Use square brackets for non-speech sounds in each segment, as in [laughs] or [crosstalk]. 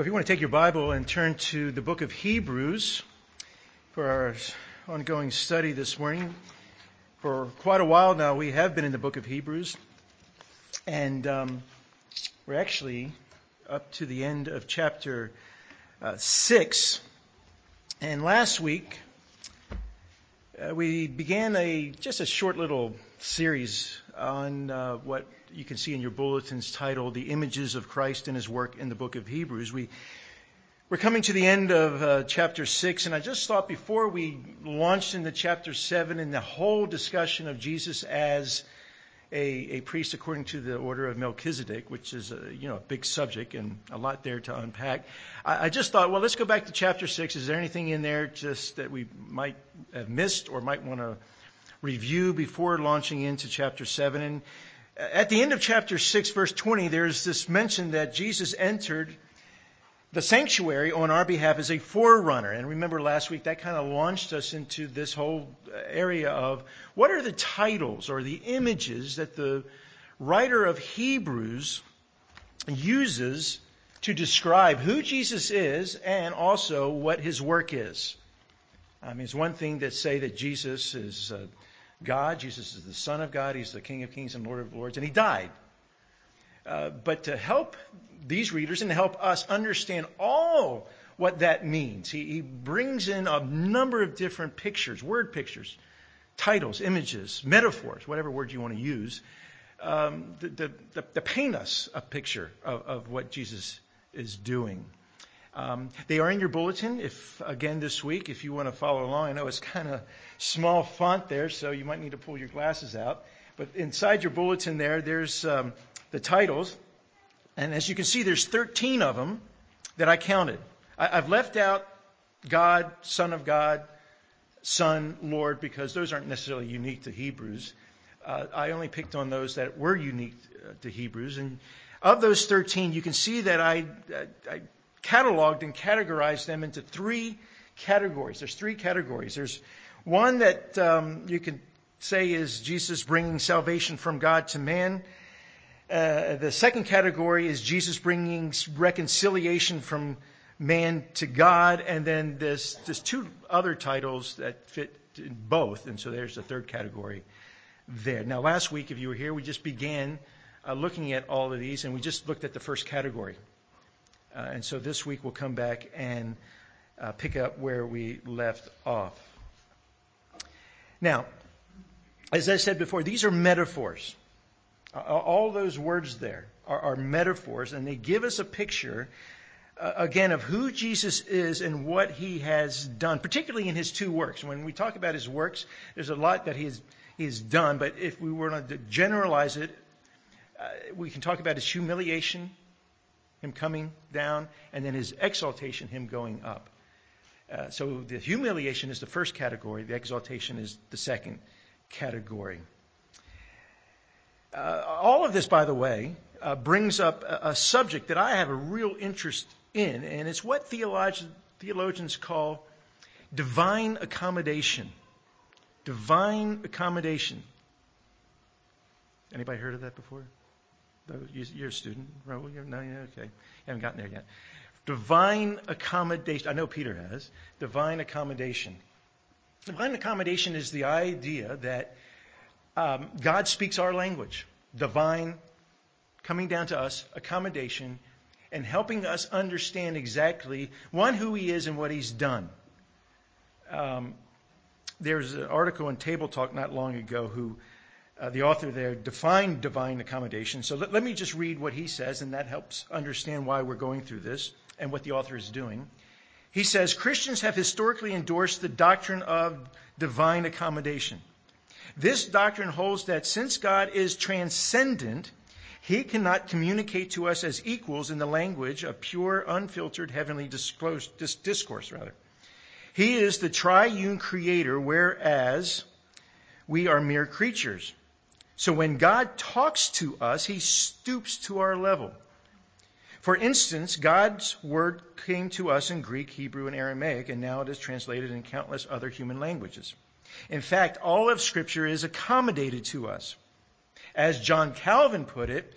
If you want to take your Bible and turn to the book of Hebrews for our ongoing study this morning, for quite a while now we have been in the book of Hebrews, and um, we're actually up to the end of chapter uh, 6. And last week uh, we began a just a short little series on uh, what you can see in your bulletins titled The Images of Christ and His Work in the Book of Hebrews. We, we're coming to the end of uh, chapter 6, and I just thought before we launched into chapter 7 and the whole discussion of Jesus as a, a priest according to the order of Melchizedek, which is a, you know, a big subject and a lot there to unpack. I, I just thought, well, let's go back to chapter 6. Is there anything in there just that we might have missed or might want to review before launching into chapter 7? And at the end of chapter 6, verse 20, there's this mention that Jesus entered the sanctuary on our behalf as a forerunner. And remember last week, that kind of launched us into this whole area of what are the titles or the images that the writer of Hebrews uses to describe who Jesus is and also what his work is. I mean, it's one thing to say that Jesus is uh, God. Jesus is the Son of God. He's the King of Kings and Lord of Lords, and He died. Uh, but to help these readers and to help us understand all what that means, he, he brings in a number of different pictures, word pictures, titles, images, metaphors, whatever word you want to use, um, to, to, to, paint us a picture of, of what Jesus is doing. Um, they are in your bulletin. If again this week, if you want to follow along, I know it's kind of small font there, so you might need to pull your glasses out. But inside your bulletin there, there's um, the titles, and as you can see, there's 13 of them that I counted. I, I've left out God, Son of God, Son, Lord, because those aren't necessarily unique to Hebrews. Uh, I only picked on those that were unique uh, to Hebrews, and of those 13, you can see that I, I, I cataloged and categorized them into three categories. There's three categories. There's one that um, you can say is Jesus bringing salvation from God to man. Uh, the second category is Jesus bringing reconciliation from man to God, and then there's, there's two other titles that fit in both, and so there's the third category there. Now, last week, if you were here, we just began uh, looking at all of these, and we just looked at the first category. Uh, and so this week we'll come back and uh, pick up where we left off. Now, as I said before, these are metaphors. All those words there are, are metaphors, and they give us a picture, uh, again, of who Jesus is and what he has done, particularly in his two works. When we talk about his works, there's a lot that he has, he has done, but if we were to generalize it, uh, we can talk about his humiliation him coming down, and then his exaltation, him going up. Uh, so the humiliation is the first category, the exaltation is the second category. Uh, all of this, by the way, uh, brings up a, a, subject that I have a real interest in, and it's what theologians, theologians call divine accommodation. Divine accommodation. Anybody heard of that before? You're a student, Raul? You're, no, yeah, okay. You haven't gotten there yet. Divine accommodation. I know Peter has. Divine accommodation. Divine accommodation is the idea that um, God speaks our language. Divine, coming down to us, accommodation, and helping us understand exactly, one, who He is and what He's done. Um, there's an article in Table Talk not long ago who Uh, the author there defined divine accommodation. So let, let me just read what he says, and that helps understand why we're going through this and what the author is doing. He says Christians have historically endorsed the doctrine of divine accommodation. This doctrine holds that since God is transcendent, he cannot communicate to us as equals in the language of pure, unfiltered heavenly discourse. Rather, he is the triune creator, whereas we are mere creatures. So when God talks to us, he stoops to our level. For instance, God's word came to us in Greek, Hebrew, and Aramaic, and now it is translated in countless other human languages. In fact, all of Scripture is accommodated to us. As John Calvin put it,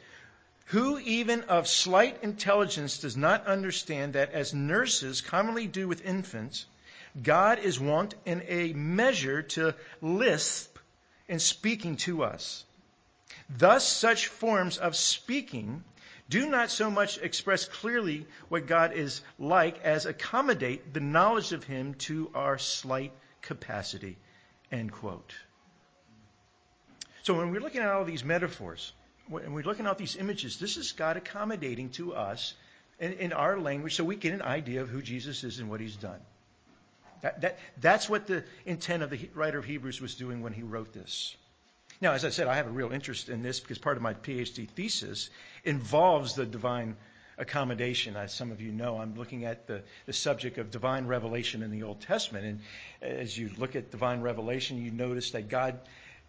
Who even of slight intelligence does not understand that as nurses commonly do with infants, God is wont in a measure to lisp in speaking to us. Thus, such forms of speaking do not so much express clearly what God is like as accommodate the knowledge of Him to our slight capacity. End quote. So when we're looking at all these metaphors, when we're looking at these images, this is God accommodating to us in, in, our language so we get an idea of who Jesus is and what He's done. That, that, that's what the intent of the writer of Hebrews was doing when he wrote this. Now, as I said, I have a real interest in this because part of my PhD thesis involves the divine accommodation. As some of you know, I'm looking at the, the subject of divine revelation in the Old Testament. And as you look at divine revelation, you notice that God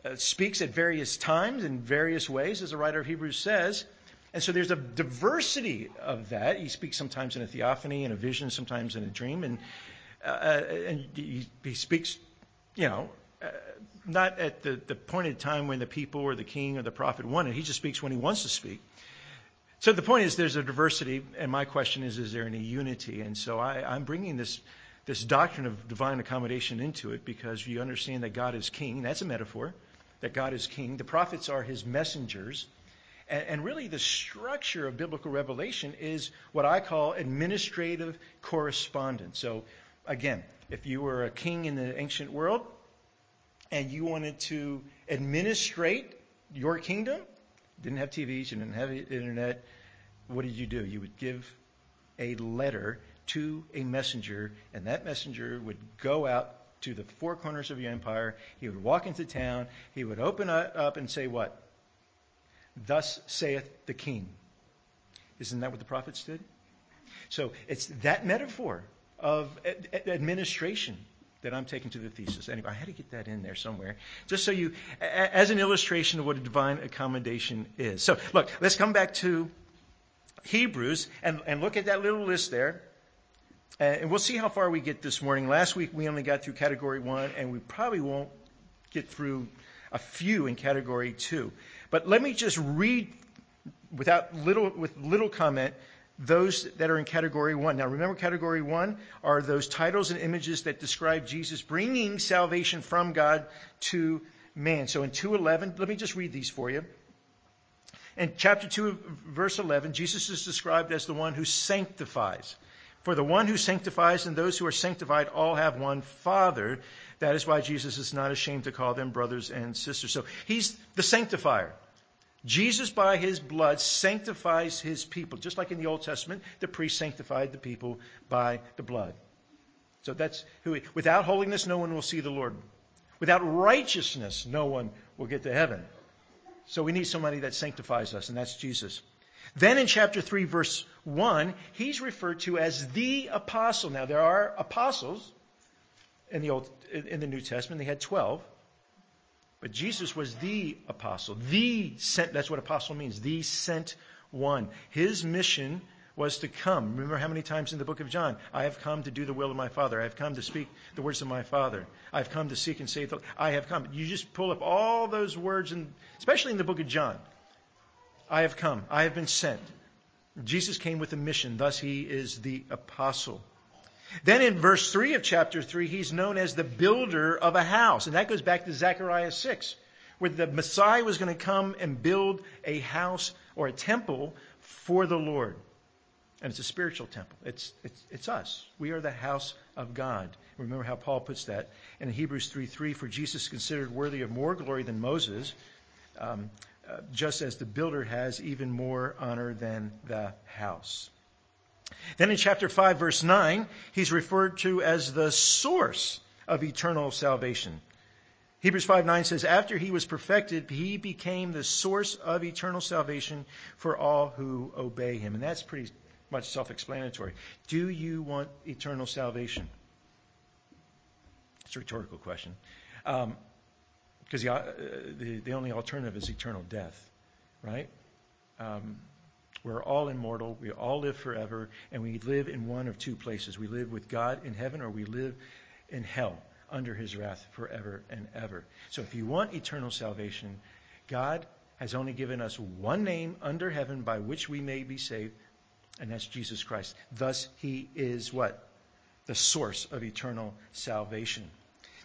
uh, speaks at various times in various ways, as the writer of Hebrews says. And so there's a diversity of that. He speaks sometimes in a theophany, in a vision, sometimes in a dream. And, uh, and he, he speaks, you know, uh, Uh, not at the, the pointed time when the people or the king or the prophet wanted. He just speaks when he wants to speak. So the point is, there's a diversity, and my question is, is there any unity? And so I, am bringing this this doctrine of divine accommodation into it because you understand that God is king. That's a metaphor. That God is king. The prophets are his messengers. And, and really, the structure of biblical revelation is what I call administrative correspondence. So, again, if you were a king in the ancient world, and you wanted to administrate your kingdom, didn't have TVs, you didn't have internet, what did you do? You would give a letter to a messenger, and that messenger would go out to the four corners of your empire. He would walk into town. He would open up and say, What? Thus saith the king. Isn't that what the prophets did? So it's that metaphor of administration that I'm taking to the thesis. Anyway, I had to get that in there somewhere, just so you, as an illustration of what a divine accommodation is. So, look, let's come back to Hebrews and, and look at that little list there. Uh, and we'll see how far we get this morning. Last week we only got through category one, and we probably won't get through a few in category two. But let me just read without little, with little comment those that are in category one. Now, remember, category one are those titles and images that describe Jesus bringing salvation from God to man. So in 2:11, let me just read these for you. In chapter 2, verse 11, Jesus is described as the one who sanctifies. For the one who sanctifies and those who are sanctified all have one Father. That is why Jesus is not ashamed to call them brothers and sisters. So he's the sanctifier. Jesus, by his blood, sanctifies his people. Just like in the Old Testament, the priest sanctified the people by the blood. So that's who, he, without holiness, no one will see the Lord. Without righteousness, no one will get to heaven. So we need somebody that sanctifies us, and that's Jesus. Then in chapter 3, verse 1, he's referred to as the apostle. Now, there are apostles in the, Old, in the New Testament. They had 12. But Jesus was the apostle, the sent, that's what apostle means, the sent one. His mission was to come. Remember how many times in the book of John, I have come to do the will of my Father. I have come to speak the words of my Father. I have come to seek and save the, I have come. You just pull up all those words, and especially in the book of John. I have come. I have been sent. Jesus came with a mission. Thus, he is the apostle. Then in verse 3 of chapter 3, he's known as the builder of a house. And that goes back to Zechariah 6, where the Messiah was going to come and build a house or a temple for the Lord. And it's a spiritual temple. It's, it's, it's us. We are the house of God. Remember how Paul puts that in Hebrews 3 3 For Jesus is considered worthy of more glory than Moses, um, uh, just as the builder has even more honor than the house. Then in chapter 5, verse 9, he's referred to as the source of eternal salvation. Hebrews 5 9 says, After he was perfected, he became the source of eternal salvation for all who obey him. And that's pretty much self explanatory. Do you want eternal salvation? It's a rhetorical question. Because um, the, uh, the, the, only alternative is eternal death, right? Um, we're all immortal. We all live forever. And we live in one of two places. We live with God in heaven or we live in hell under his wrath forever and ever. So if you want eternal salvation, God has only given us one name under heaven by which we may be saved, and that's Jesus Christ. Thus, he is what? The source of eternal salvation.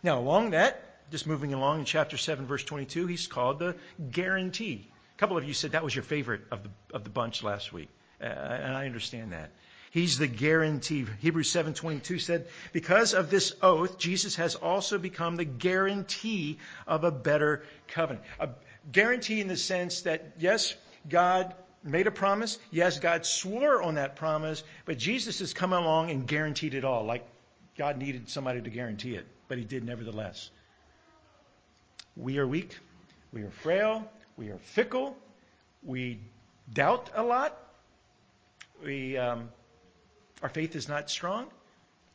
Now, along that, just moving along in chapter 7, verse 22, he's called the guarantee. A couple of you said that was your favorite of the, of the bunch last week, uh, and I understand that. He's the guarantee. Hebrews 7:22 said, "Because of this oath, Jesus has also become the guarantee of a better covenant." A guarantee in the sense that yes, God made a promise. Yes, God swore on that promise, but Jesus has come along and guaranteed it all, like God needed somebody to guarantee it, but he did nevertheless. We are weak, we are frail, we are fickle, we doubt a lot, we um, our faith is not strong.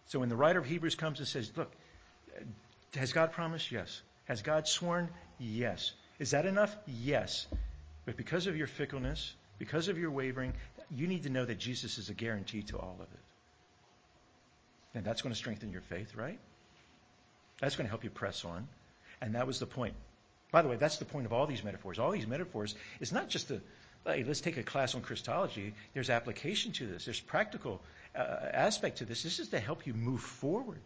So when the writer of Hebrews comes and says, Look, has God promised? Yes. Has God sworn? Yes. Is that enough? Yes. But because of your fickleness, because of your wavering, you need to know that Jesus is a guarantee to all of it. And that's going to strengthen your faith, right? That's going to help you press on. And that was the point. By the way, that's the point of all these metaphors. All these metaphors is not just a, hey, let's take a class on Christology. There's application to this. There's practical uh, aspect to this. This is to help you move forward.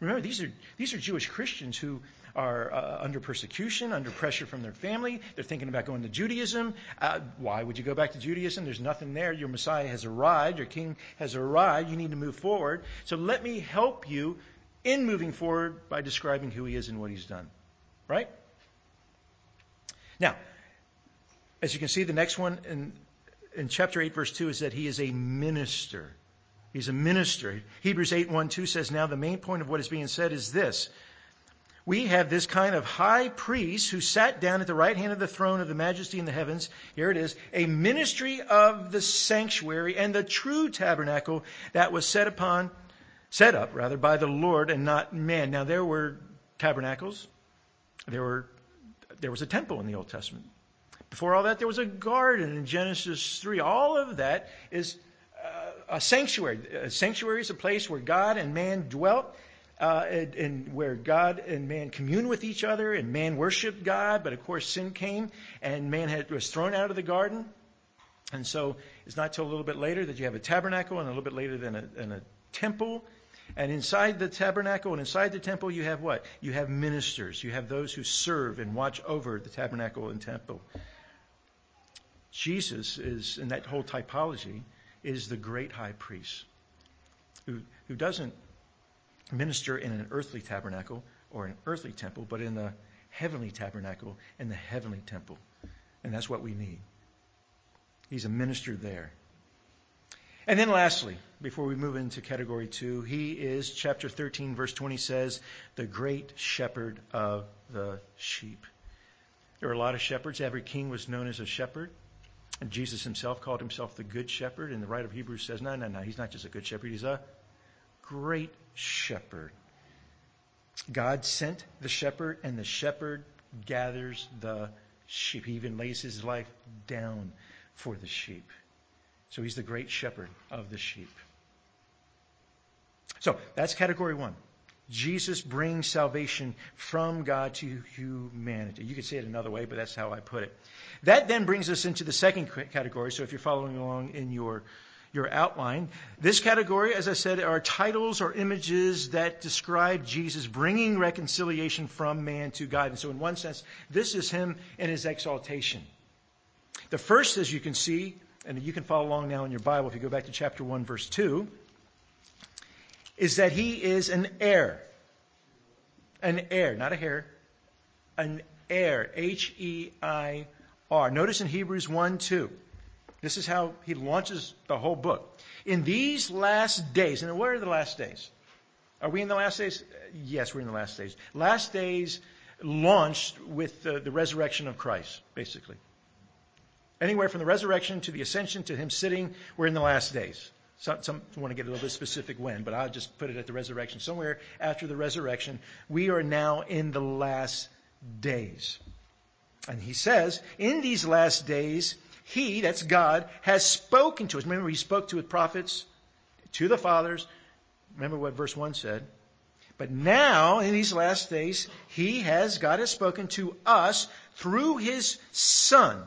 Remember, these are, these are Jewish Christians who are uh, under persecution, under pressure from their family. They're thinking about going to Judaism. Uh, why would you go back to Judaism? There's nothing there. Your Messiah has arrived. Your King has arrived. You need to move forward. So let me help you in moving forward by describing who he is and what he's done. Right? Now, as you can see, the next one in, in chapter 8, verse 2 is that he is a minister. He's a minister. Hebrews 8 1 2 says, Now the main point of what is being said is this. We have this kind of high priest who sat down at the right hand of the throne of the majesty in the heavens. Here it is, a ministry of the sanctuary and the true tabernacle that was set upon, set up rather by the Lord and not man. Now there were tabernacles. There were, there was a temple in the Old Testament. Before all that, there was a garden in Genesis 3. All of that is a sanctuary. A sanctuary is a place where God and man dwelt, uh, and, and, where God and man commune with each other, and man worshiped God. But of course, sin came, and man had, was thrown out of the garden. And so it's not till a little bit later that you have a tabernacle, and a little bit later than a, than a temple. And inside the tabernacle and inside the temple, you have what? You have ministers. You have those who serve and watch over the tabernacle and temple. Jesus is, in that whole typology, is the great high priest who, who doesn't minister in an earthly tabernacle or an earthly temple, but in the heavenly tabernacle and the heavenly temple. And that's what we need. He's a minister there. And then lastly, before we move into category two, he is, chapter 13, verse 20 says, the great shepherd of the sheep. There are a lot of shepherds. Every king was known as a shepherd. And Jesus himself called himself the Good Shepherd, and the writer of Hebrews says, no, no, no, he's not just a good shepherd, he's a great shepherd. God sent the shepherd, and the shepherd gathers the sheep. He even lays his life down for the sheep. So he's the great shepherd of the sheep. So that's category one. Jesus brings salvation from God to humanity. You could say it another way, but that's how I put it. That then brings us into the second category. So if you're following along in your your outline. This category, as I said, are titles or images that describe Jesus bringing reconciliation from man to God. And so, in one sense, this is him in his exaltation. The first, as you can see, and you can follow along now in your Bible if you go back to chapter 1, verse 2, is that he is an heir. An heir, not a hair, an heir. H E I R. Notice in Hebrews 1 2. This is how he launches the whole book. In these last days, and what are the last days? Are we in the last days? Yes, we're in the last days. Last days launched with the, the resurrection of Christ, basically. Anywhere from the resurrection to the ascension to him sitting, we're in the last days. Some, some, want to get a little bit specific when, but I'll just put it at the resurrection. Somewhere after the resurrection, we are now in the last days. And he says, in these last days, he, that's God, has spoken to us. Remember, he spoke to his prophets, to the fathers. Remember what verse 1 said. But now, in these last days, he has, God has spoken to us through his Son.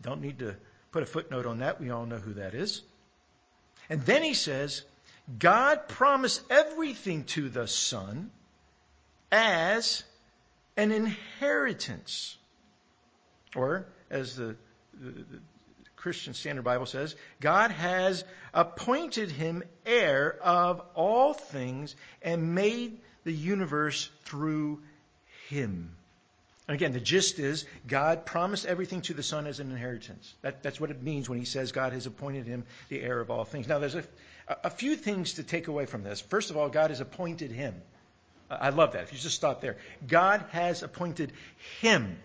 Don't need to put a footnote on that. We all know who that is. And then he says, God promised everything to the Son as an inheritance. Or, as the, the, the, Christian Standard Bible says, God has appointed him heir of all things and made the universe through him. And again, the gist is God promised everything to the Son as an inheritance. That, that's what it means when he says God has appointed him the heir of all things. Now, there's a, a few things to take away from this. First of all, God has appointed him. I love that. If you just stop there, God has appointed him.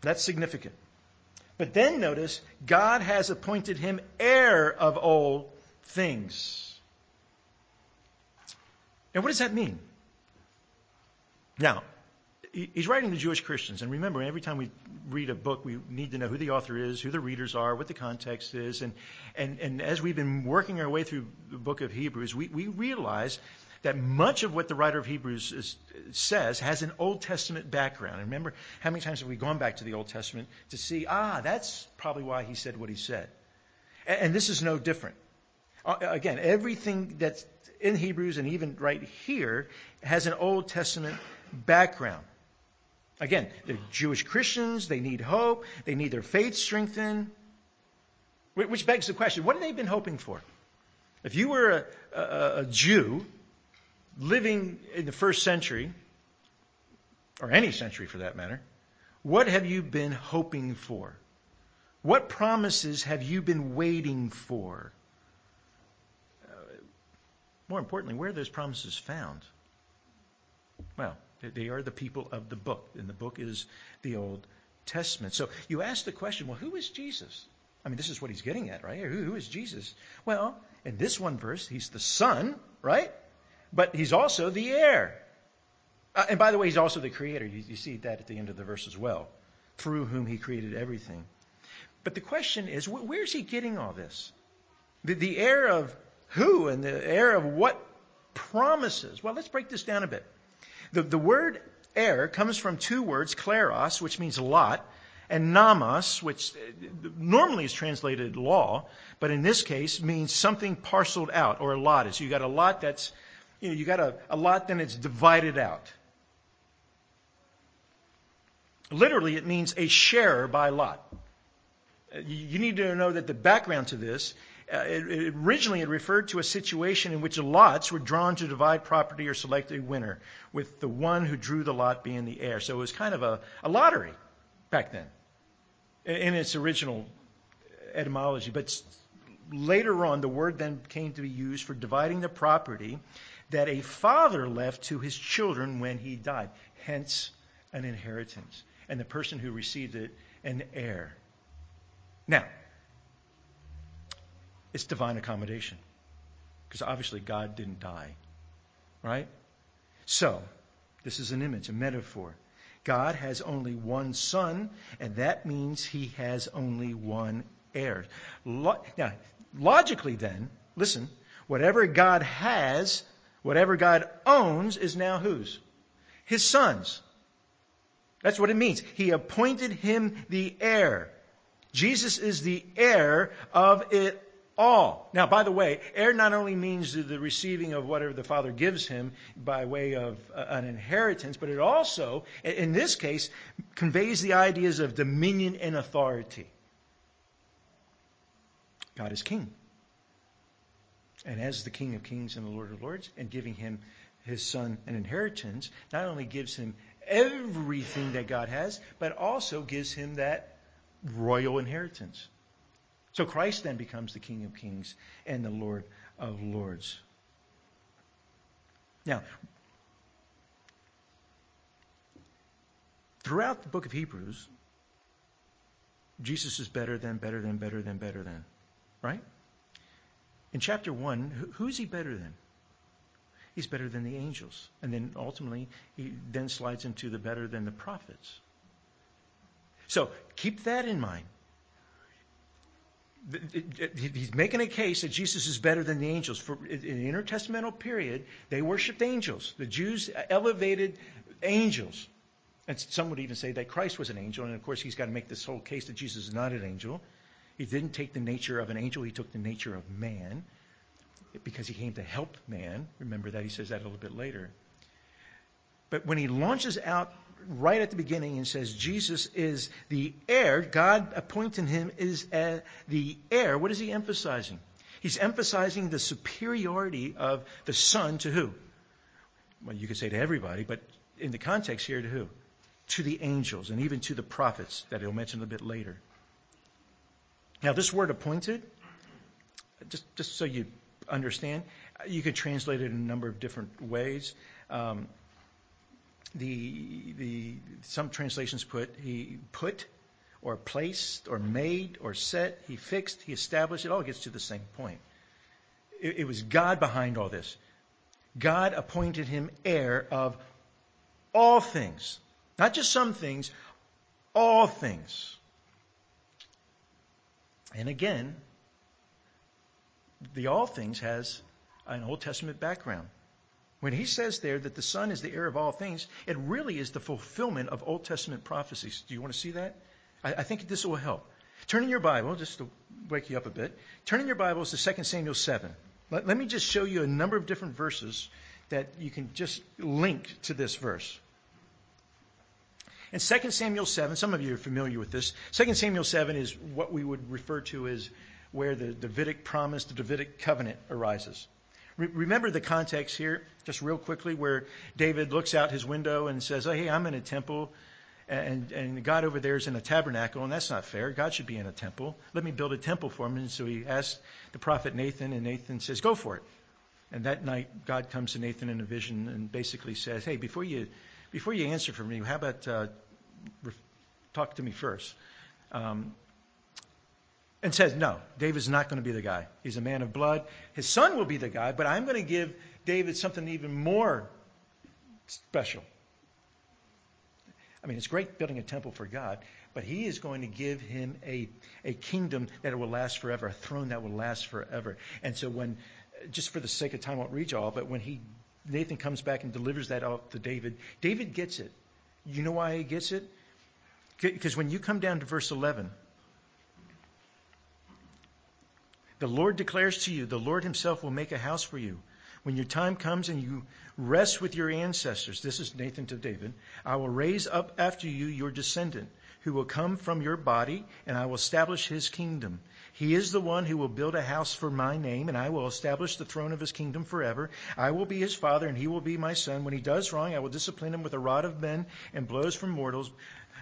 That's significant. But then notice, God has appointed him heir of all things. Now, what does that mean? Now, he's writing to Jewish Christians. And remember, every time we read a book, we need to know who the author is, who the readers are, what the context is. And, and, and as we've been working our way through the book of Hebrews, we, we realize that much of what the writer of Hebrews is, says has an Old Testament background. And remember, how many times have we gone back to the Old Testament to see, ah, that's probably why he said what he said. And, and this is no different. Uh, again, everything that's in Hebrews and even right here has an Old Testament background. Again, they're Jewish Christians, they need hope, they need their faith strengthened. Which begs the question what have they been hoping for? If you were a, a, a Jew living in the first century, or any century for that matter, what have you been hoping for? What promises have you been waiting for? Uh, more importantly, where are those promises found? Well, they are the people of the book, and the book is the Old Testament. So you ask the question, well, who is Jesus? I mean, this is what he's getting at, right? Who, who is Jesus? Well, in this one verse, he's the Son, right? But he's also the heir. Uh, and by the way, he's also the creator. You, you see that at the end of the verse as well, through whom he created everything. But the question is, wh- where's he getting all this? The, the heir of who and the heir of what promises? Well, let's break this down a bit. The, the word heir comes from two words, kleros, which means lot, and nomos, which uh, normally is translated law, but in this case means something parceled out or allotted. So you got a lot that's, you know, you got a, a lot, then it's divided out. Literally, it means a share by lot. Uh, you need to know that the background to this uh, it, it originally it referred to a situation in which lots were drawn to divide property or select a winner, with the one who drew the lot being the heir. So it was kind of a, a lottery back then in, in its original etymology. But later on, the word then came to be used for dividing the property that a father left to his children when he died, hence an inheritance. And the person who received it, an heir. Now, it's divine accommodation. Because obviously God didn't die. Right? So, this is an image, a metaphor. God has only one son, and that means he has only one heir. Lo- now, logically, then, listen, whatever God has, whatever God owns, is now whose? His son's. That's what it means. He appointed him the heir. Jesus is the heir of it all. Now, by the way, heir not only means the receiving of whatever the father gives him by way of uh, an inheritance, but it also, in this case, conveys the ideas of dominion and authority. God is king. And as the King of Kings and the Lord of Lords, and giving him his son an inheritance, not only gives him everything that God has, but also gives him that royal inheritance. So Christ then becomes the King of Kings and the Lord of Lords. Now, throughout the book of Hebrews, Jesus is better than, better than, better than, better than. Right? In chapter 1, who's he better than? He's better than the angels. And then ultimately, he then slides into the better than the prophets. So keep that in mind. He's making a case that Jesus is better than the angels. For in the intertestamental period, they worshipped angels. The Jews elevated angels. And some would even say that Christ was an angel. And of course, he's got to make this whole case that Jesus is not an angel. He didn't take the nature of an angel, he took the nature of man because he came to help man. Remember that he says that a little bit later. But when he launches out right at the beginning and says Jesus is the heir, God appointing him is the heir, what is he emphasizing? He's emphasizing the superiority of the Son to who? Well, you could say to everybody, but in the context here, to who? To the angels and even to the prophets that he'll mention a bit later. Now, this word appointed, just, just so you understand, you could translate it in a number of different ways. Um, the, some translations put he put or placed or made or set, he fixed, he established. It all gets to the same point. It, it was God behind all this. God appointed him heir of all things, not just some things, all things. And again, the all things has an Old Testament background. When he says there that the Son is the heir of all things, it really is the fulfillment of Old Testament prophecies. Do you want to see that? I, I think this will help. Turn in your Bible, just to wake you up a bit, turn in your Bibles to 2 Samuel 7. Let, let me just show you a number of different verses that you can just link to this verse. In 2 Samuel 7, some of you are familiar with this. 2 Samuel 7 is what we would refer to as where the Davidic promise, the Davidic covenant arises. Re- remember the context here, just real quickly, where David looks out his window and says, Oh, hey, I'm in a temple, and, and God over there is in a tabernacle, and that's not fair. God should be in a temple. Let me build a temple for him. And so he asks the prophet Nathan, and Nathan says, Go for it. And that night, God comes to Nathan in a vision and basically says, Hey, before you, before you answer for me, how about uh, talk to me first? Um, and says, No, David's not going to be the guy. He's a man of blood. His son will be the guy, but I'm going to give David something even more special. I mean, it's great building a temple for God, but he is going to give him a, a kingdom that will last forever, a throne that will last forever. And so when, just for the sake of time, I won't read you all, but when he, Nathan comes back and delivers that out to David, David gets it. You know why he gets it? Because when you come down to verse 11, The Lord declares to you, the Lord himself will make a house for you. When your time comes and you rest with your ancestors, this is Nathan to David, I will raise up after you your descendant, who will come from your body, and I will establish his kingdom. He is the one who will build a house for my name, and I will establish the throne of his kingdom forever. I will be his father, and he will be my son. When he does wrong, I will discipline him with a rod of men and blows from mortals.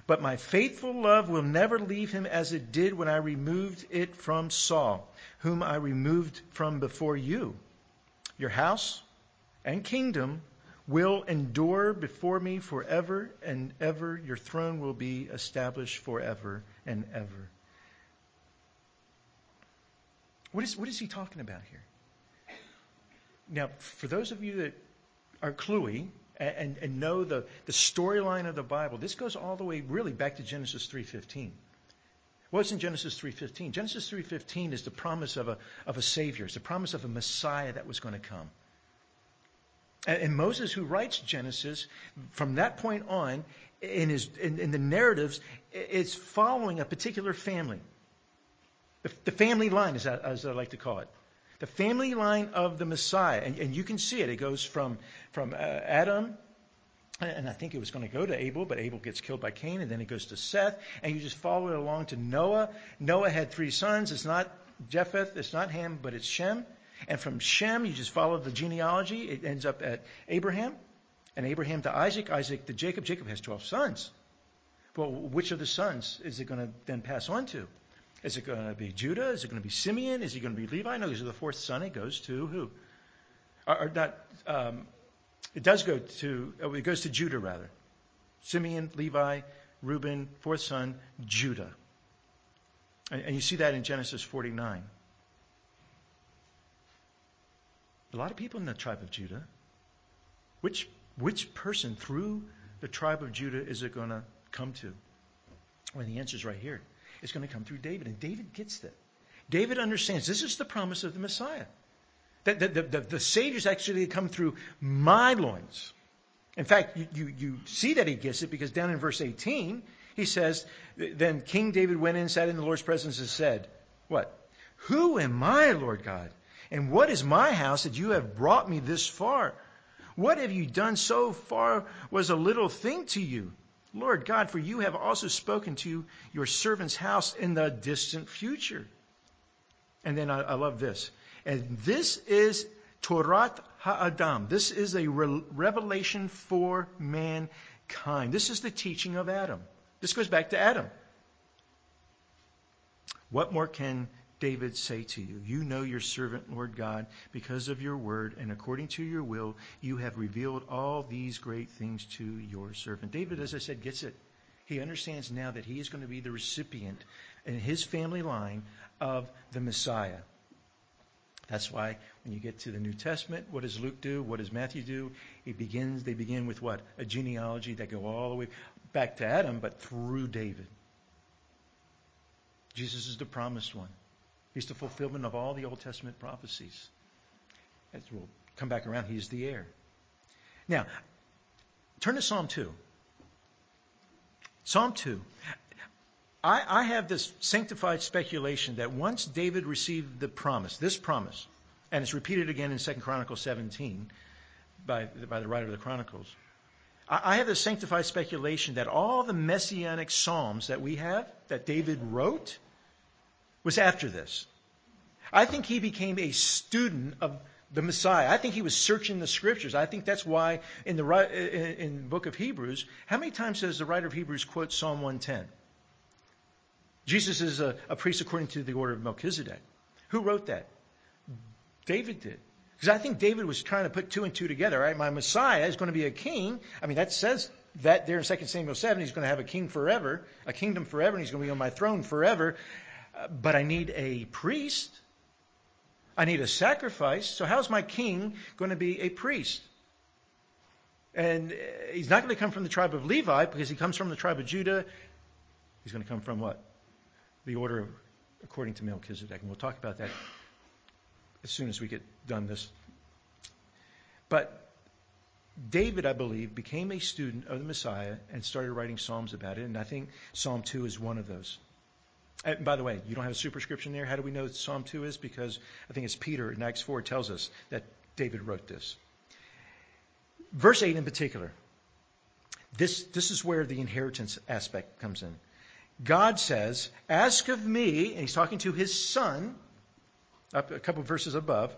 But my faithful love will never leave him as it did when I removed it from Saul whom I removed from before you. Your house and kingdom will endure before me forever and ever. Your throne will be established forever and ever. What is, what is he talking about here? Now, for those of you that are cluey and, and know the, the storyline of the Bible, this goes all the way really back to Genesis 3.15. What's in Genesis 3.15? Genesis 3.15 is the promise of a, of a Savior. It's the promise of a Messiah that was going to come. And, Moses, who writes Genesis, from that point on, in, his, in, in the narratives, it's following a particular family. The, the family line, as I, as I like to call it. The family line of the Messiah. And, and you can see it. It goes from, from uh, Adam and I think it was going to go to Abel, but Abel gets killed by Cain, and then it goes to Seth, and you just follow it along to Noah. Noah had three sons. It's not Japheth, it's not Ham, but it's Shem. And from Shem, you just follow the genealogy. It ends up at Abraham, and Abraham to Isaac, Isaac to Jacob. Jacob has 12 sons. Well, which of the sons is it going to then pass on to? Is it going to be Judah? Is it going to be Simeon? Is it going to be Levi? No, because the fourth son. It goes to who? Or, or not. Um, it does go to, oh, it goes to Judah rather. Simeon, Levi, Reuben, fourth son, Judah. And, and you see that in Genesis 49. A lot of people in the tribe of Judah. Which, which person through the tribe of Judah is it going to come to? Well, the answer is right here. It's going to come through David. And David gets that. David understands this is the promise of the Messiah. The, the, the, the Savior's actually come through my loins. In fact, you, you, you see that he gets it because down in verse 18, he says, Then King David went in, sat in the Lord's presence, and said, What? Who am I, Lord God? And what is my house that you have brought me this far? What have you done so far was a little thing to you? Lord God, for you have also spoken to your servant's house in the distant future. And then I, I love this. And this is Torat Ha'adam. This is a re- revelation for mankind. This is the teaching of Adam. This goes back to Adam. What more can David say to you, You know your servant, Lord God, because of your word, and according to your will, you have revealed all these great things to your servant. David, as I said, gets it. He understands now that he is going to be the recipient in his family line of the Messiah. That's why when you get to the New Testament, what does Luke do? What does Matthew do? He begins, they begin with what? A genealogy that go all the way back to Adam, but through David. Jesus is the promised one. He's the fulfillment of all the Old Testament prophecies. As we'll come back around, he's the heir. Now, turn to Psalm 2. Psalm 2. I, I, have this sanctified speculation that once David received the promise, this promise, and it's repeated again in 2 Chronicles 17 by, by the writer of the Chronicles, I, I have this sanctified speculation that all the messianic psalms that we have, that David wrote, was after this. I think he became a student of the Messiah. I think he was searching the scriptures. I think that's why in the, in the book of Hebrews, how many times does the writer of Hebrews quote Psalm 110? Jesus is a, a priest according to the order of Melchizedek. Who wrote that? David did. Because I think David was trying to put two and two together, right? My Messiah is going to be a king. I mean, that says that there in 2 Samuel 7, he's going to have a king forever, a kingdom forever, and he's going to be on my throne forever but I need a priest. I need a sacrifice. So how's my king going to be a priest? And uh, he's not going to come from the tribe of Levi because he comes from the tribe of Judah. He's going to come from what? The order according to Melchizedek. And we'll talk about that as soon as we get done this. But David, I believe, became a student of the Messiah and started writing Psalms about it. And I think Psalm 2 is one of those. And by the way, you don't have a superscription there. How do we know Psalm 2 is? Because I think it's Peter in Acts 4 tells us that David wrote this. Verse 8 in particular. This, this is where the inheritance aspect comes in. God says, Ask of me, and he's talking to his son, up a couple of verses above,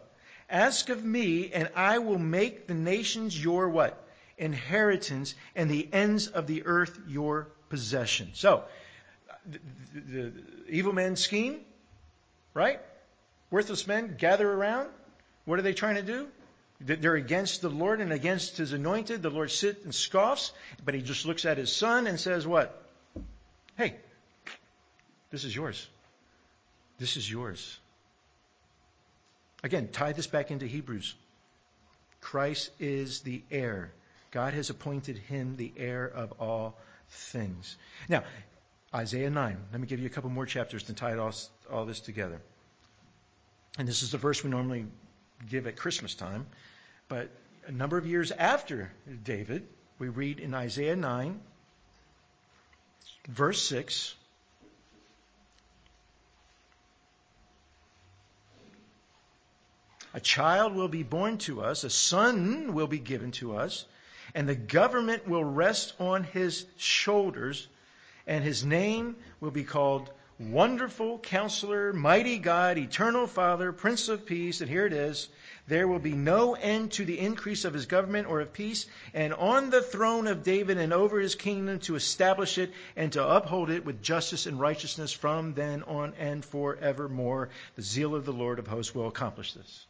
Ask of me, and I will make the nations your what? Inheritance, and the ends of the earth your possession. So, the, the, evil men scheme, right? Worthless men gather around. What are they trying to do? They're against the Lord and against his anointed. The Lord sits and scoffs, but he just looks at his son and says, What? Hey, this is yours. This is yours. Again, tie this back into Hebrews. Christ is the heir. God has appointed him the heir of all things. Now, Isaiah 9. Let me give you a couple more chapters to tie all, all this together. And this is the verse we normally give at Christmas time. But a number of years after David, we read in Isaiah 9, verse 6. A child will be born to us, a son will be given to us, and the government will rest on his shoulders and his name will be called Wonderful Counselor, Mighty God, Eternal Father, Prince of Peace. And here it is. There will be no end to the increase of his government or of peace, and on the throne of David and over his kingdom to establish it and to uphold it with justice and righteousness from then on and forevermore. The zeal of the Lord of hosts will accomplish this.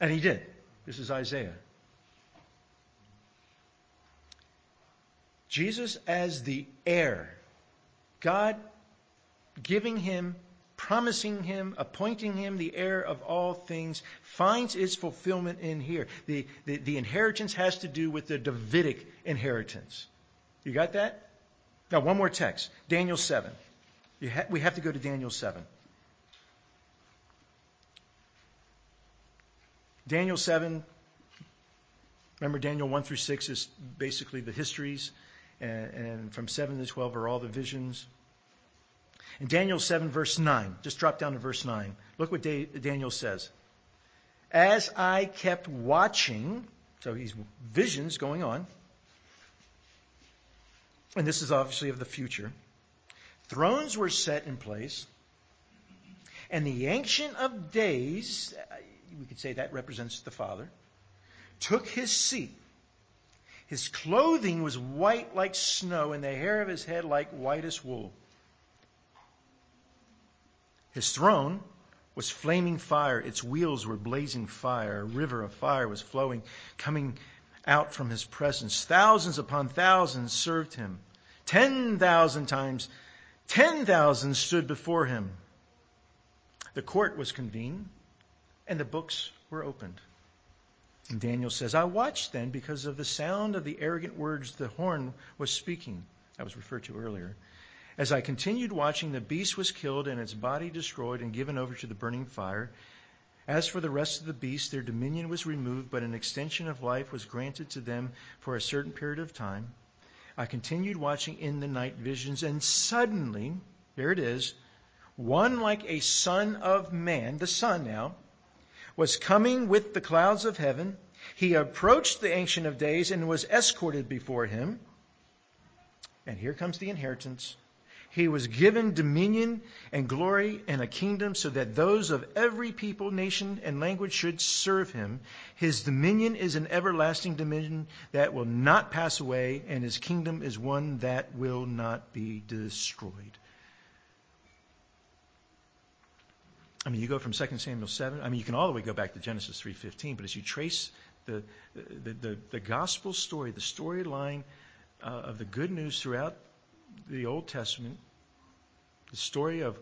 And he did. This is Isaiah. Jesus as the heir, God giving him, promising him, appointing him the heir of all things, finds its fulfillment in here. The, the, the inheritance has to do with the Davidic inheritance. You got that? Now, one more text Daniel 7. Ha- we have to go to Daniel 7. Daniel 7, remember Daniel 1 through 6 is basically the histories, and, and from 7 to 12 are all the visions. In Daniel 7, verse 9, just drop down to verse 9. Look what Daniel says. As I kept watching, so he's visions going on, and this is obviously of the future, thrones were set in place, and the Ancient of Days, we could say that represents the Father, took his seat. His clothing was white like snow, and the hair of his head like whitest wool. His throne was flaming fire. Its wheels were blazing fire. A river of fire was flowing, coming out from his presence. Thousands upon thousands served him. Ten thousand times, ten thousand stood before him. The court was convened, and the books were opened. And Daniel says, I watched then because of the sound of the arrogant words the horn was speaking. That was referred to earlier. As I continued watching, the beast was killed and its body destroyed and given over to the burning fire. As for the rest of the beasts, their dominion was removed, but an extension of life was granted to them for a certain period of time. I continued watching in the night visions, and suddenly, there it is, one like a son of man, the son now, was coming with the clouds of heaven. He approached the Ancient of Days and was escorted before him. And here comes the inheritance. He was given dominion and glory and a kingdom so that those of every people, nation, and language should serve him. His dominion is an everlasting dominion that will not pass away, and his kingdom is one that will not be destroyed. I mean, you go from 2 Samuel 7, I mean, you can all the way go back to Genesis 3.15, but as you trace the, the, the, the gospel story, the storyline uh, of the good news throughout the Old Testament, the story of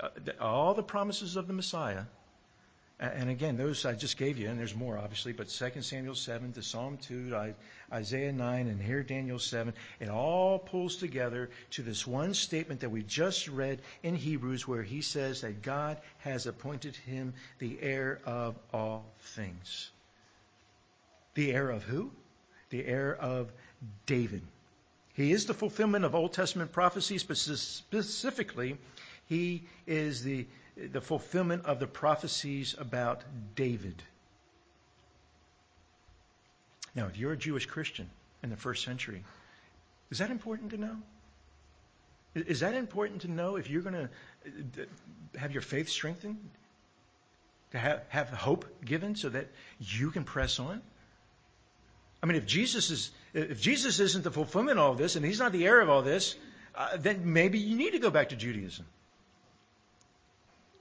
uh, all the promises of the Messiah. And again, those I just gave you, and there's more obviously, but 2 Samuel 7 to Psalm 2, Isaiah 9, and here Daniel 7, it all pulls together to this one statement that we just read in Hebrews where he says that God has appointed him the heir of all things. The heir of who? The heir of David. He is the fulfillment of Old Testament prophecies, but specifically, he is the, the fulfillment of the prophecies about David. Now, if you're a Jewish Christian in the first century, is that important to know? Is that important to know if you're going to have your faith strengthened? To have, have hope given so that you can press on? I mean, if Jesus is, if Jesus isn't the fulfillment of all this, and he's not the heir of all this, uh, then maybe you need to go back to Judaism.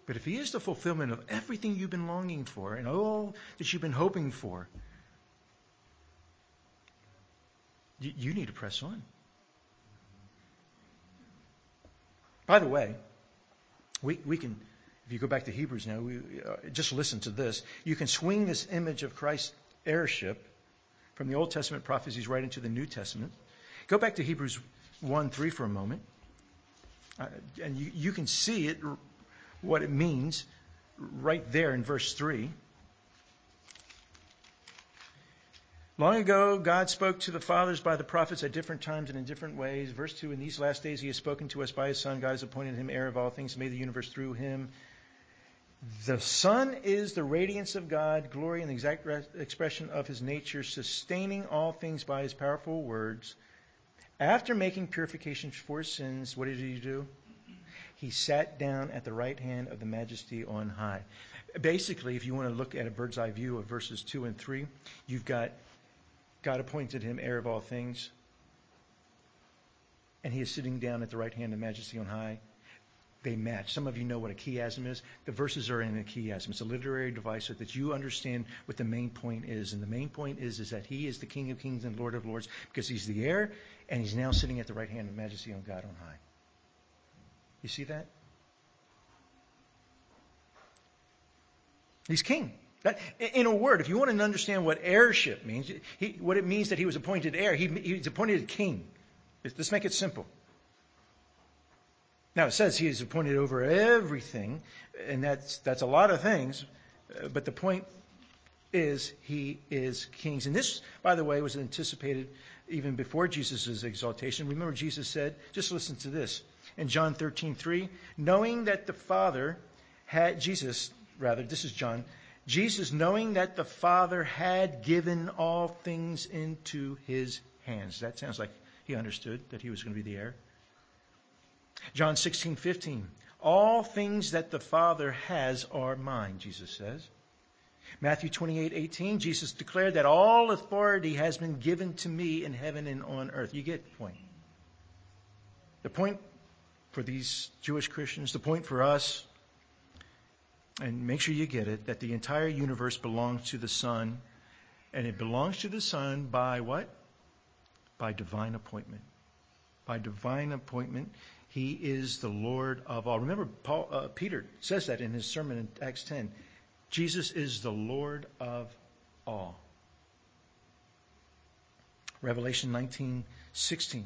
But if he is the fulfillment of everything you've been longing for and all that you've been hoping for, you, you need to press on. By the way, we, we can, if you go back to Hebrews now, we, uh, just listen to this. You can swing this image of Christ's heirship from the Old Testament prophecies right into the New Testament. Go back to Hebrews 1 3 for a moment. Uh, and you, you can see it, what it means right there in verse 3. Long ago, God spoke to the fathers by the prophets at different times and in different ways. Verse 2 In these last days, He has spoken to us by His Son. God has appointed Him heir of all things, made the universe through Him. The Son is the radiance of God, glory and the exact expression of his nature, sustaining all things by his powerful words. After making purification for sins, what did he do? He sat down at the right hand of the majesty on high. Basically, if you want to look at a bird's eye view of verses 2 and 3, you've got God appointed him heir of all things, and he is sitting down at the right hand of majesty on high they match. Some of you know what a chiasm is. The verses are in a chiasm. It's a literary device so that you understand what the main point is. And the main point is, is that he is the King of kings and Lord of lords because he's the heir and he's now sitting at the right hand of majesty on God on high. You see that? He's king. That, in a word, if you want to understand what heirship means, he, what it means that he was appointed heir, he, he's appointed king. Let's make it simple. Now it says he is appointed over everything, and that's, that's a lot of things, uh, but the point is he is kings. And this, by the way, was anticipated even before Jesus' exaltation. Remember, Jesus said, just listen to this. In John 13, 3, knowing that the Father had, Jesus, rather, this is John, Jesus, knowing that the Father had given all things into his hands. That sounds like he understood that he was going to be the heir. John 16, 15. All things that the Father has are mine, Jesus says. Matthew 28, 18, Jesus declared that all authority has been given to me in heaven and on earth. You get the point. The point for these Jewish Christians, the point for us, and make sure you get it, that the entire universe belongs to the Son, and it belongs to the Son by what? By divine appointment. By divine appointment, He is the Lord of all. Remember, Paul, uh, Peter says that in his sermon in Acts 10. Jesus is the Lord of all. Revelation 19:16.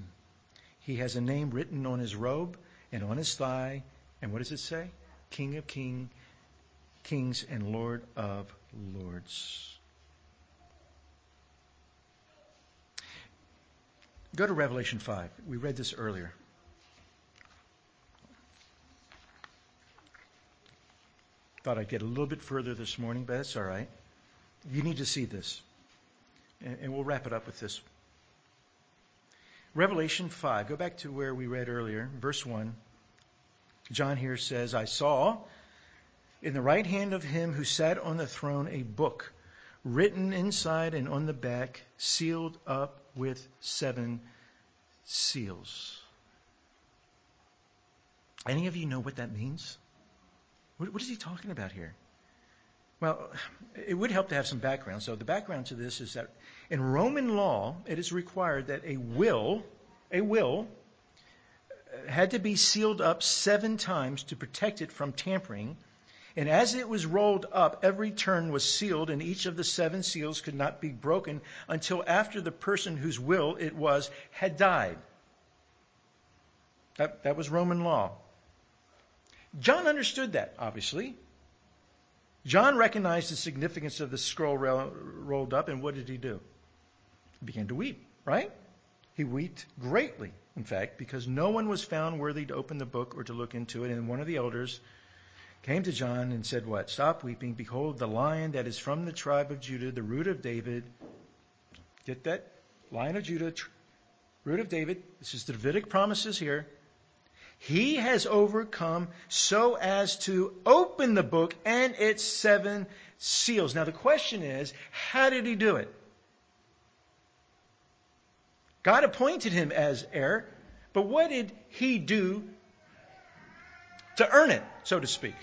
He has a name written on his robe and on his thigh, and what does it say? King of King, Kings and Lord of Lords. Go to Revelation 5. We read this earlier. Thought I'd get a little bit further this morning, but that's all right. You need to see this. And, we'll wrap it up with this. Revelation 5. Go back to where we read earlier, verse 1. John here says, I saw in the right hand of him who sat on the throne a book written inside and on the back, sealed up with seven seals. Any of you know what that means? What, what is he talking about here? Well, it would help to have some background. So the background to this is that in Roman law, it is required that a will, a will, uh, had to be sealed up seven times to protect it from tampering. And as it was rolled up, every turn was sealed, and each of the seven seals could not be broken until after the person whose will it was had died. That, that was Roman law. John understood that, obviously. John recognized the significance of the scroll rolled up, and what did he do? He began to weep, right? He wept greatly, in fact, because no one was found worthy to open the book or to look into it. And one of the elders came to John and said, What? Stop weeping. Behold, the lion that is from the tribe of Judah, the root of David. Get that? Lion of Judah, root of David. This is the Davidic promises here. He has overcome so as to open the book and its seven seals. Now the question is, how did he do it? God appointed him as heir, but what did he do to earn it, so to speak?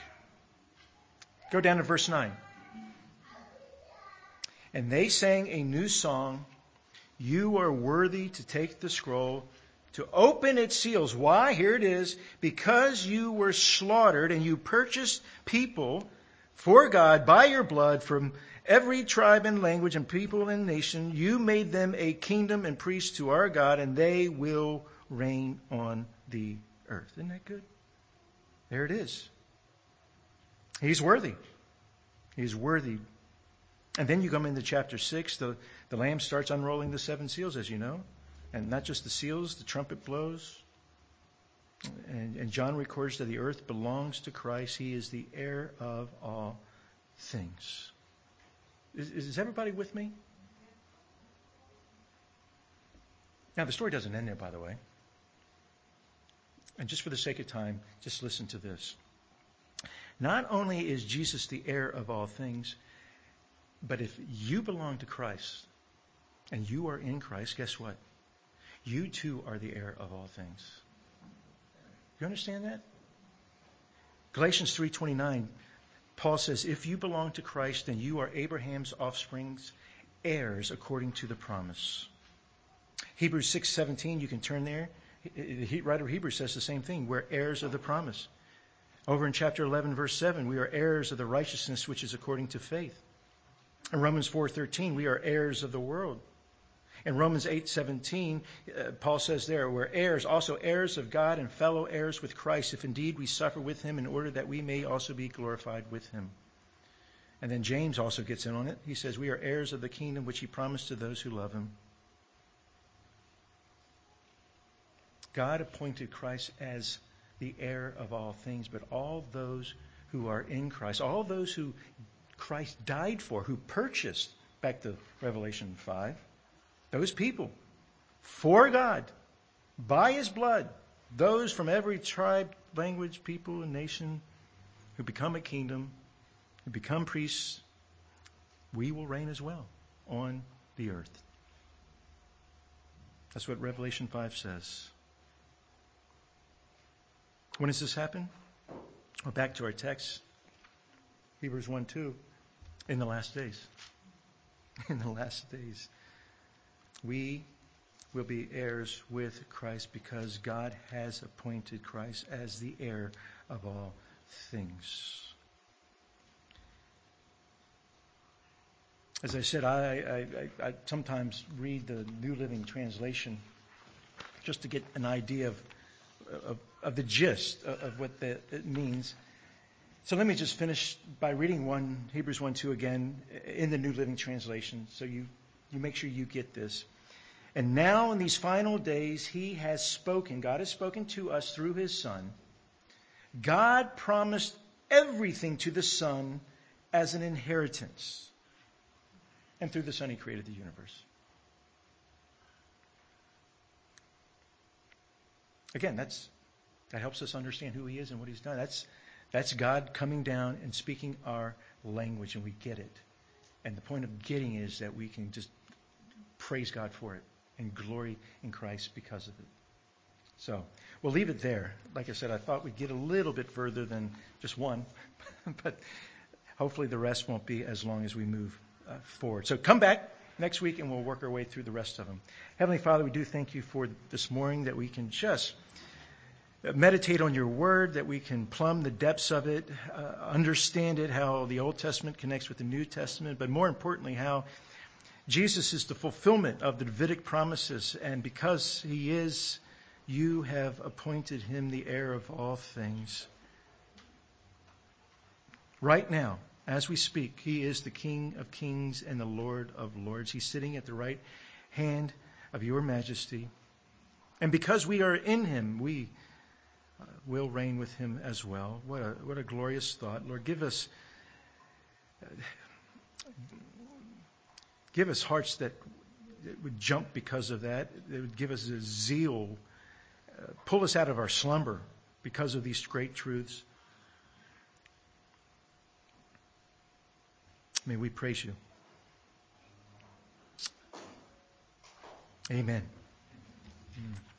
Go down to verse 9. And they sang a new song, You are worthy to take the scroll to open its seals. Why? Here it is. Because you were slaughtered and you purchased people for God by your blood from every tribe and language and people and nation. You made them a kingdom and priests to our God, and they will reign on the earth. Isn't that good? There it is. He's worthy. He's worthy. And then you come into chapter 6, the, the Lamb starts unrolling the seven seals, as you know. And not just the seals, the trumpet blows. And, and John records that the earth belongs to Christ. He is the heir of all things. Is, is everybody with me? Now, the story doesn't end there, by the way. And just for the sake of time, just listen to this. Not only is Jesus the heir of all things, but if you belong to Christ and you are in Christ, guess what? You too are the heir of all things. You understand that? Galatians 3:29 Paul says if you belong to Christ then you are Abraham's offspring's heirs according to the promise. Hebrews 6:17 you can turn there. The writer of Hebrews says the same thing. We're heirs of the promise. Over in chapter 11 verse 7 we are heirs of the righteousness which is according to faith. In Romans 4:13 we are heirs of the world. In Romans 8:17, uh, Paul says there, we're heirs, also heirs of God and fellow heirs with Christ, if indeed we suffer with him in order that we may also be glorified with him. And then James also gets in on it. He says, We are heirs of the kingdom which he promised to those who love him. God appointed Christ as the heir of all things, but all those who are in Christ, all those who Christ died for, who purchased, back to Revelation 5, those people, for God, by his blood, those from every tribe, language, people, and nation who become a kingdom, who become priests, we will reign as well on the earth. That's what Revelation 5 says. When does this happen? Well, back to our text, Hebrews 1 2. In the last days. [laughs] In the last days. We will be heirs with Christ because God has appointed Christ as the heir of all things. As I said, I, I, I, sometimes read the New Living Translation just to get an idea of, of, of the gist of what the, it means. So let me just finish by reading one Hebrews 1 2 again in the New Living Translation so you, you make sure you get this. And now in these final days, he has spoken, God has spoken to us through his Son. God promised everything to the Son as an inheritance. And through the Son, he created the universe. Again, that's, that helps us understand who he is and what he's done. That's, that's God coming down and speaking our language, and we get it. And the point of getting is that we can just praise God for it and glory in Christ because of it. So we'll leave it there. Like I said, I thought we'd get a little bit further than just one, [laughs] but hopefully the rest won't be as long as we move uh, forward. So come back next week and we'll work our way through the rest of them. Heavenly Father, we do thank you for this morning that we can just meditate on your word, that we can plumb the depths of it, uh, understand it, how the Old Testament connects with the New Testament, but more importantly, how Jesus is the fulfillment of the Davidic promises, and because he is, you have appointed him the heir of all things. Right now, as we speak, he is the King of kings and the Lord of lords. He's sitting at the right hand of your majesty. And because we are in him, we uh, will reign with him as well. What a, what a glorious thought. Lord, give us. Give us hearts that would jump because of that. It would give us a zeal, uh, pull us out of our slumber because of these great truths. May we praise you. Amen. Mm.